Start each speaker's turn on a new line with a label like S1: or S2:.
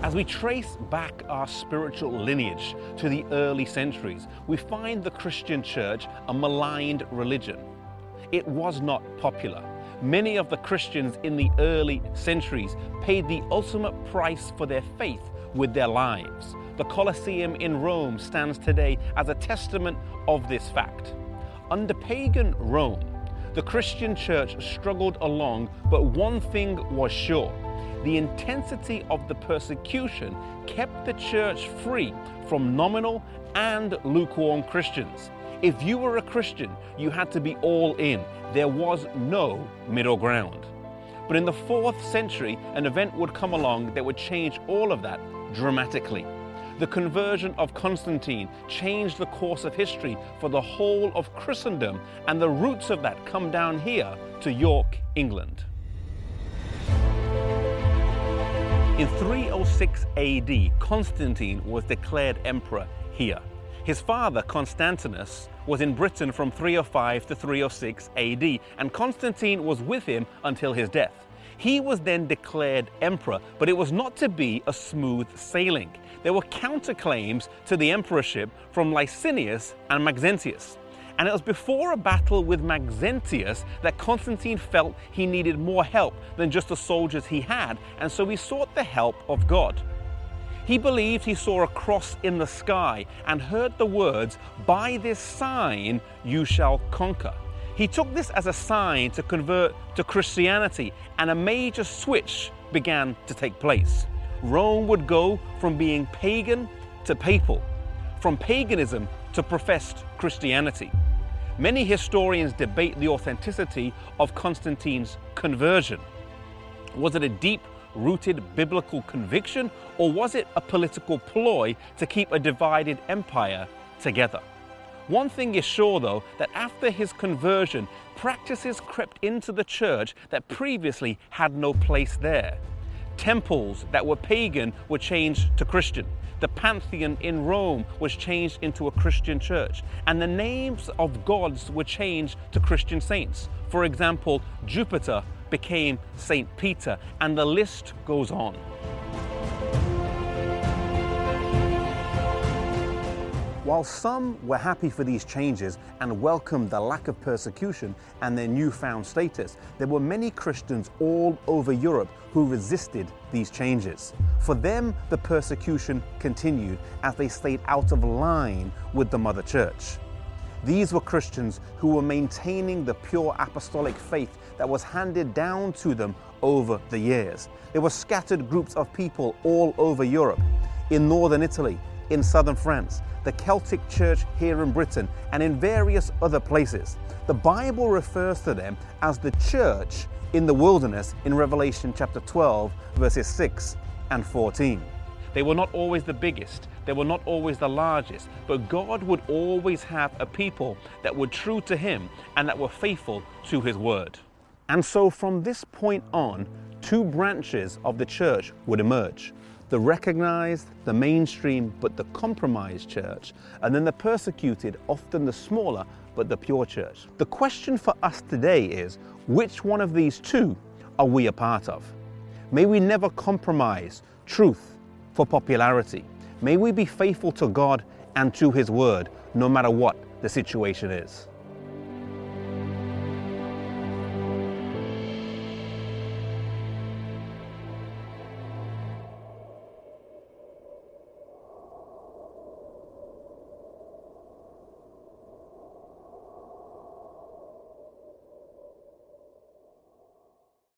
S1: As we trace back our spiritual lineage to the early centuries, we find the Christian church a maligned religion. It was not popular. Many of the Christians in the early centuries paid the ultimate price for their faith with their lives. The Colosseum in Rome stands today as a testament of this fact. Under pagan Rome, the Christian church struggled along, but one thing was sure the intensity of the persecution kept the church free from nominal and lukewarm Christians. If you were a Christian, you had to be all in. There was no middle ground. But in the fourth century, an event would come along that would change all of that dramatically. The conversion of Constantine changed the course of history for the whole of Christendom, and the roots of that come down here to York, England. In 306 AD, Constantine was declared emperor here. His father, Constantinus, was in Britain from 305 to 306 AD, and Constantine was with him until his death. He was then declared emperor, but it was not to be a smooth sailing. There were counterclaims to the emperorship from Licinius and Maxentius. And it was before a battle with Maxentius that Constantine felt he needed more help than just the soldiers he had, and so he sought the help of God. He believed he saw a cross in the sky and heard the words, By this sign you shall conquer. He took this as a sign to convert to Christianity, and a major switch began to take place. Rome would go from being pagan to papal, from paganism to professed Christianity. Many historians debate the authenticity of Constantine's conversion. Was it a deep rooted biblical conviction, or was it a political ploy to keep a divided empire together? One thing is sure, though, that after his conversion, practices crept into the church that previously had no place there. Temples that were pagan were changed to Christian. The Pantheon in Rome was changed into a Christian church, and the names of gods were changed to Christian saints. For example, Jupiter became Saint Peter, and the list goes on. While some were happy for these changes and welcomed the lack of persecution and their newfound status, there were many Christians all over Europe who resisted these changes. For them, the persecution continued as they stayed out of line with the Mother Church. These were Christians who were maintaining the pure apostolic faith that was handed down to them over the years. There were scattered groups of people all over Europe, in northern Italy, in southern France, the Celtic Church here in Britain, and in various other places. The Bible refers to them as the church in the wilderness in Revelation chapter 12, verses 6 and 14. They were not always the biggest, they were not always the largest, but God would always have a people that were true to Him and that were faithful to His word. And so from this point on, two branches of the church would emerge the recognized, the mainstream, but the compromised church, and then the persecuted, often the smaller, but the pure church. The question for us today is which one of these two are we a part of? May we never compromise truth for popularity. May we be faithful to God and to His Word, no matter what the situation is.